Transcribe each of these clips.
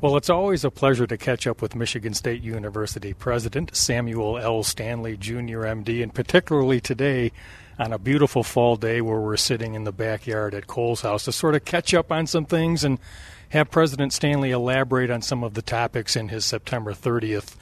Well, it's always a pleasure to catch up with Michigan State University President Samuel L. Stanley, Jr., MD, and particularly today on a beautiful fall day where we're sitting in the backyard at Cowles house to sort of catch up on some things and have President Stanley elaborate on some of the topics in his September 30th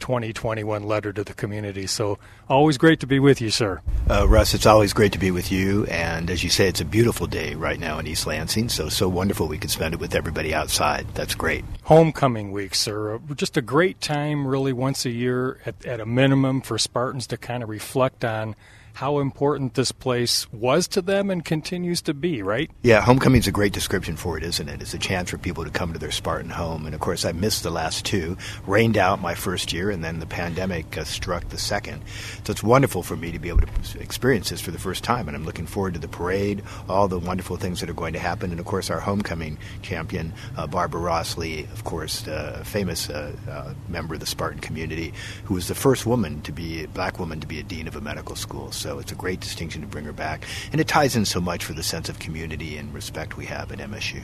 2021 letter to the community. So, always great to be with you, sir. Uh, Russ, it's always great to be with you. And as you say, it's a beautiful day right now in East Lansing. So, so wonderful we could spend it with everybody outside. That's great. Homecoming week, sir. Just a great time, really, once a year at, at a minimum for Spartans to kind of reflect on how important this place was to them and continues to be, right? Yeah, homecoming's a great description for it, isn't it? It's a chance for people to come to their Spartan home. And of course, I missed the last two. Rained out my first year, and then the pandemic uh, struck the second. So it's wonderful for me to be able to experience this for the first time. And I'm looking forward to the parade, all the wonderful things that are going to happen. And of course, our homecoming champion, uh, Barbara Ross-Lee, of course, uh, famous uh, uh, member of the Spartan community, who was the first woman to be, black woman to be a dean of a medical school. So so it's a great distinction to bring her back. And it ties in so much for the sense of community and respect we have at MSU.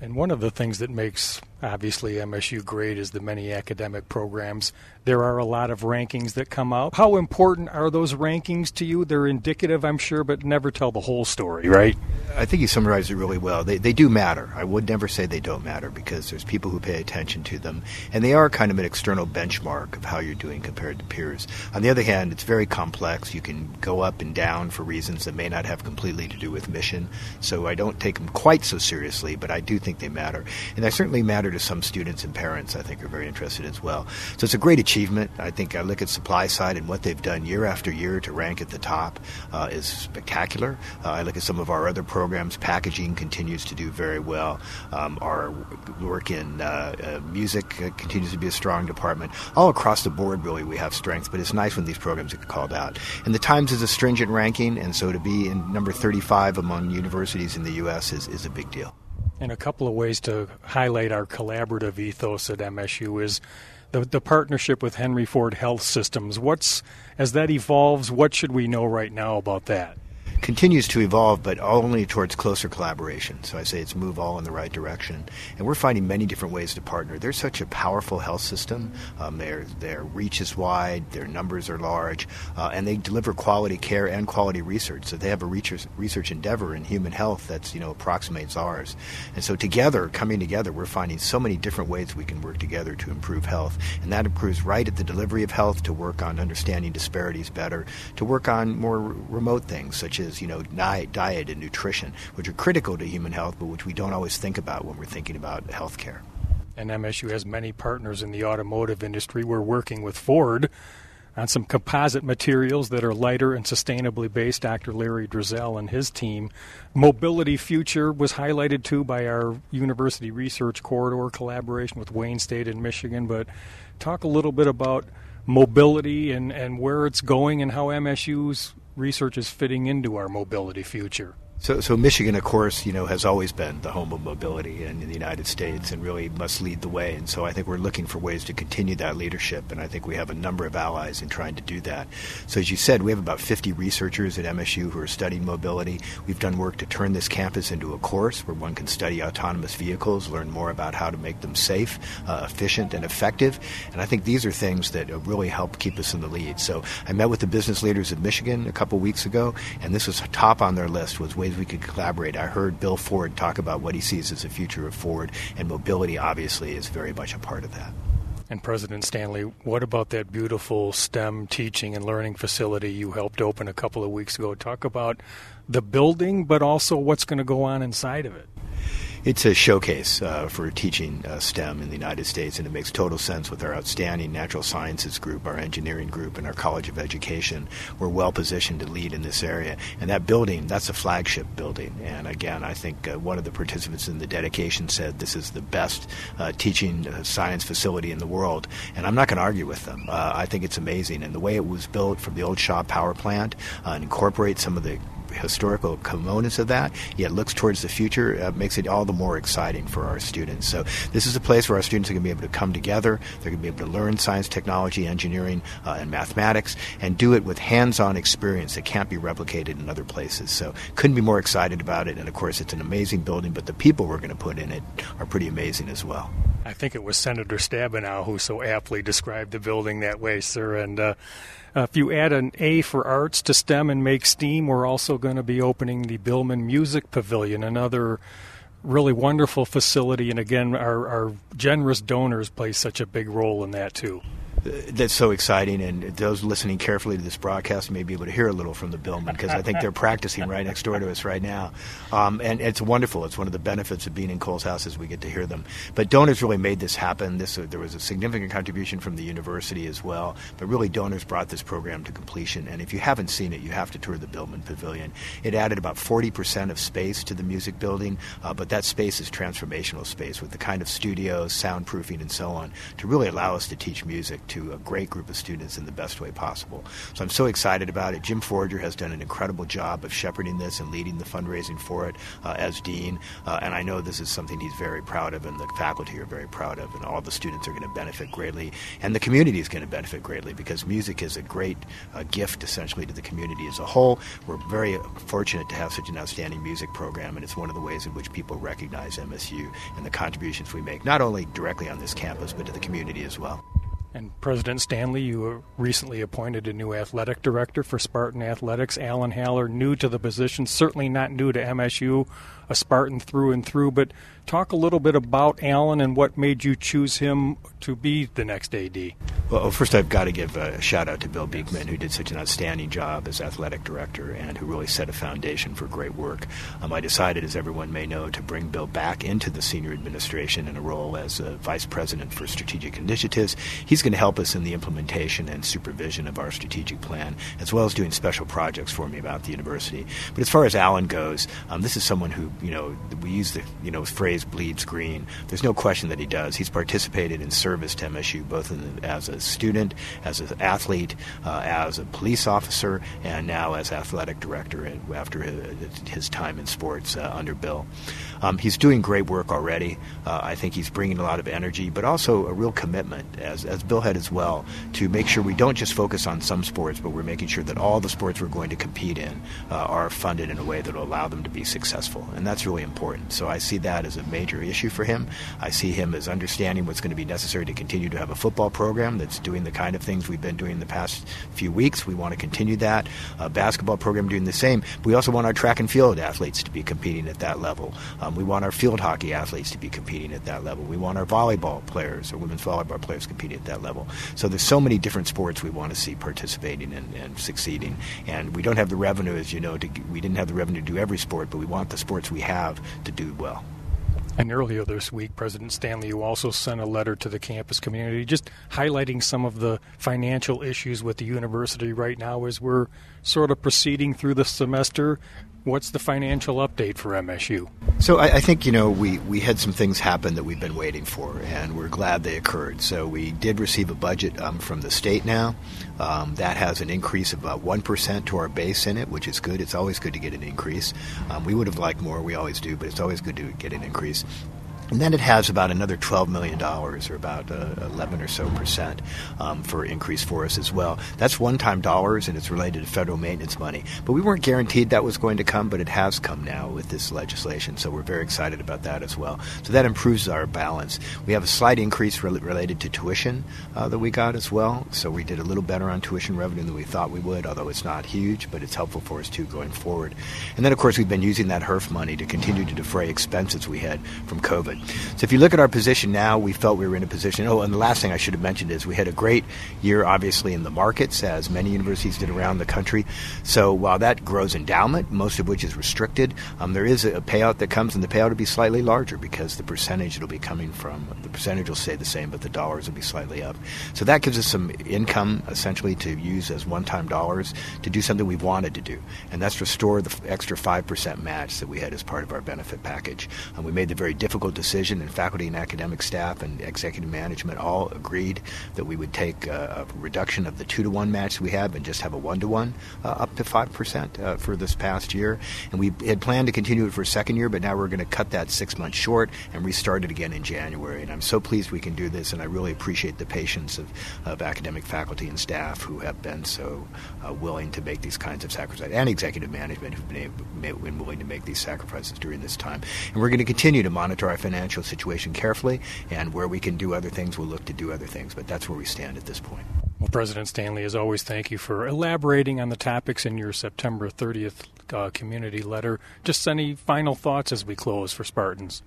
And one of the things that makes obviously MSU grade is the many academic programs. There are a lot of rankings that come out. How important are those rankings to you? They're indicative, I'm sure, but never tell the whole story, right? I think you summarized it really well. They, they do matter. I would never say they don't matter because there's people who pay attention to them, and they are kind of an external benchmark of how you're doing compared to peers. On the other hand, it's very complex. You can go up and down for reasons that may not have completely to do with mission. So I don't take them quite so seriously, but I do think they matter. And they certainly matter to some students and parents, I think, are very interested as well. So it's a great achievement. I think I look at supply side and what they've done year after year to rank at the top uh, is spectacular. Uh, I look at some of our other programs. Packaging continues to do very well. Um, our work in uh, uh, music uh, continues to be a strong department. All across the board, really, we have strengths, but it's nice when these programs get called out. And the Times is a stringent ranking, and so to be in number 35 among universities in the U.S. is, is a big deal. And a couple of ways to highlight our collaborative ethos at MSU is the, the partnership with Henry Ford Health Systems. What's as that evolves, what should we know right now about that? Continues to evolve, but only towards closer collaboration. So I say it's move all in the right direction. And we're finding many different ways to partner. They're such a powerful health system. Um, their, their reach is wide, their numbers are large, uh, and they deliver quality care and quality research. So they have a research, research endeavor in human health that's, you know, approximates ours. And so together, coming together, we're finding so many different ways we can work together to improve health. And that improves right at the delivery of health, to work on understanding disparities better, to work on more remote things such as you know, diet, diet and nutrition, which are critical to human health, but which we don't always think about when we're thinking about healthcare. And MSU has many partners in the automotive industry. We're working with Ford on some composite materials that are lighter and sustainably based. Dr. Larry Drzal and his team. Mobility Future was highlighted too by our University Research Corridor collaboration with Wayne State in Michigan. But talk a little bit about mobility and, and where it's going and how MSU's research is fitting into our mobility future. So, so Michigan, of course, you know, has always been the home of mobility in, in, the United States, and really must lead the way. And so, I think we're looking for ways to continue that leadership, and I think we have a number of allies in trying to do that. So, as you said, we have about 50 researchers at MSU who are studying mobility. We've done work to turn this campus into a course where one can study autonomous vehicles, learn more about how to make them safe, uh, efficient, and effective. And I think these are things that really help keep us in the lead. So, I met with the business leaders of Michigan a couple weeks ago, and this was top on their list was ways ways we could collaborate. I heard Bill Ford talk about what he sees as the future of Ford, and mobility obviously is very much a part of that. And President Stanley, what about that beautiful STEM teaching and learning facility you helped open a couple of weeks ago? Talk about the building, but also what's going to go on inside of it. It's a showcase uh, for teaching uh, STEM in the United States, and it makes total sense with our outstanding natural sciences group, our engineering group, and our College of Education. We're well positioned to lead in this area. And that building, that's a flagship building. And again, I think uh, one of the participants in the dedication said this is the best uh, teaching uh, science facility in the world. And I'm not going to argue with them. Uh, I think it's amazing. And the way it was built from the old Shaw power plant incorporates some of the historical components of that, yet looks towards the future, uh, makes it all the more exciting for our students. So this is a place where our students are going to be able to come together. They're going to be able to learn science, technology, engineering, uh, and mathematics, and do it with hands-on experience that can't be replicated in other places. So couldn't be more excited about it. And of course, it's an amazing building, but the people we're going to put in it are pretty amazing as well. I think it was Senator Stabenow who so aptly described the building that way, sir. And uh, if you add an A for arts to STEM and make STEAM, we're also going to be opening the Billman Music Pavilion, another really wonderful facility. And again, our, our generous donors play such a big role in that too that's so exciting. And those listening carefully to this broadcast may be able to hear a little from the Billman because I think they're practicing right next door to us right now. Um, and it's wonderful. It's one of the benefits of being in Cowles house is we get to hear them. But donors really made this happen. This uh, there was a significant contribution from the university as well. But really, donors brought this program to completion. And if you haven't seen it, you have to tour the Billman Pavilion. It added about 40% of space to the music building, uh, but that space is transformational space with the kind of studios, soundproofing, and so on to really allow us to teach music to a great group of students in the best way possible. So I'm so excited about it. Jim Forger has done an incredible job of shepherding this and leading the fundraising for it uh, as dean, uh, and I know this is something he's very proud of, and the faculty are very proud of, and all the students are going to benefit greatly, and the community is going to benefit greatly because music is a great uh, gift essentially to the community as a whole. We're very fortunate to have such an outstanding music program, and it's one of the ways in which people recognize MSU and the contributions we make, not only directly on this campus, but to the community as well. And President Stanley, you recently appointed a new athletic director for Spartan Athletics, Alan Haller, new to the position, certainly not new to MSU, a Spartan through and through. But talk a little bit about Alan and what made you choose him to be the next AD. Well, first I've got to give a shout out to Bill Beekman, who did such an outstanding job as athletic director and who really set a foundation for great work. Um, I decided, as everyone may know, to bring Bill back into the senior administration in a role as a vice president for strategic initiatives. He's going to help us in the implementation and supervision of our strategic plan, as well as doing special projects for me about the university. But as far as Alan goes, um, this is someone who you know, we use the you know phrase bleeds green. There's no question that he does. He's participated in service to MSU both the, as a student, as an athlete, uh, as a police officer, and now as athletic director after his time in sports uh, under Bill. Um, he's doing great work already. Uh, I think he's bringing a lot of energy, but also a real commitment, as, as Bill had as well, to make sure we don't just focus on some sports, but we're making sure that all the sports we're going to compete in uh, are funded in a way that will allow them to be successful. And that's really important. So I see that as a major issue for him. I see him as understanding what's going to be necessary to continue to have a football program that's doing the kind of things we've been doing the past few weeks. We want to continue that. A basketball program doing the same. We also want our track and field athletes to be competing at that level. Um, we want our field hockey athletes to be competing at that level. We want our volleyball players or women's volleyball players competing at that level. So there's so many different sports we want to see participating and, and succeeding. And we don't have the revenue, as you know, to, we didn't have the revenue to do every sport, but we want the sports we have to do well. And earlier this week, President Stanley, you also sent a letter to the campus community just highlighting some of the financial issues with the university right now as we're sort of proceeding through the semester. What's the financial update for MSU? So I, I, think you know we, we had some things happen that we've been waiting for, and we're glad they occurred. So we did receive a budget um, from the state now. Um, that has an increase of about one percent to our base in it, which is good. It's always good to get an increase. Um, we would have liked more. We always do, but it's always good to get an increase. And then it has about another $12 million, or about uh, 11 or so percent, um, for increase for us as well. That's one time dollars, and it's related to federal maintenance money. But we weren't guaranteed that was going to come, but it has come now with this legislation. So we're very excited about that as well. So that improves our balance. We have a slight increase re- related to tuition uh, that we got as well. So we did a little better on tuition revenue than we thought we would, although it's not huge, but it's helpful for us too going forward. And then, of course, we've been using that HEERF money to continue to defray expenses we had from COVID. So if you look at our position now, we felt we were in a position. Oh, and the last thing I should have mentioned is we had a great year, obviously, in the markets, as many universities did around the country. So while that grows endowment, most of which is restricted, um, there is a payout that comes, and the payout will be slightly larger because the percentage it'll be coming from, the percentage will stay the same, but the dollars will be slightly up. So that gives us some income, essentially, to use as one-time dollars to do something we've wanted to do, and that's restore the extra 5% match that we had as part of our benefit package. And we made the very difficult decision decision, and faculty and academic staff and executive management all agreed that we would take a, a reduction of the two to one match we have and just have a one to one up to five percent uh, for this past year. And we had planned to continue it for a second year, but now we're going to cut that six months short and restart it again in January. And I'm so pleased we can do this, and I really appreciate the patience of, of academic faculty and staff who have been so uh, willing to make these kinds of sacrifices, and executive management who've been, able, been willing to make these sacrifices during this time. And we're going to continue to monitor our financial situation carefully, and where we can do other things, we'll look to do other things. But that's where we stand at this point. Well, President Stanley, as always, thank you for elaborating on the topics in your September 30th uh, community letter. Just any final thoughts as we close for Spartans?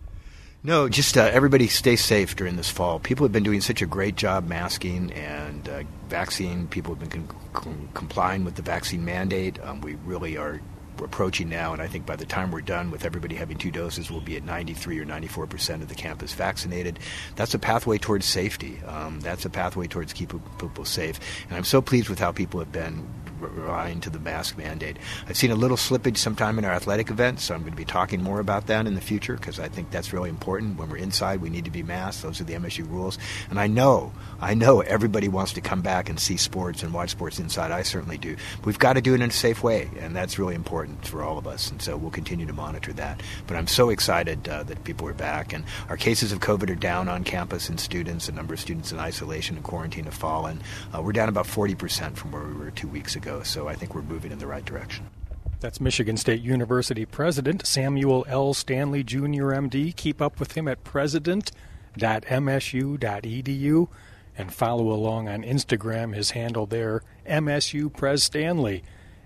No, just uh, everybody stay safe during this fall. People have been doing such a great job masking and uh, vaccine. People have been con- con- complying with the vaccine mandate. Um, we really are approaching now, and I think by the time we're done with everybody having two doses, we'll be at 93 or 94 percent of the campus vaccinated. That's a pathway towards safety. Um, that's a pathway towards keeping people safe. And I'm so pleased with how people have been relying to the mask mandate. I've seen a little slippage sometime in our athletic events, so I'm going to be talking more about that in the future because I think that's really important. When we're inside, we need to be masked. Those are the MSU rules. And I know, I know everybody wants to come back and see sports and watch sports inside. I certainly do. But we've got to do it in a safe way, and that's really important for all of us. And so we'll continue to monitor that. But I'm so excited uh, that people are back, and our cases of COVID are down on campus and students. The number of students in isolation and quarantine have fallen. Uh, we're down about 40% from where we were two weeks ago. So I think we're moving in the right direction. That's Michigan State University President Samuel L. Stanley, Jr., MD. Keep up with him at president.msu.edu and follow along on Instagram. His handle there, MSU Pres Stanley.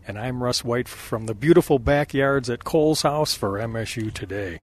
And I'm Russ White from the beautiful backyards at Cowles House for MSU Today.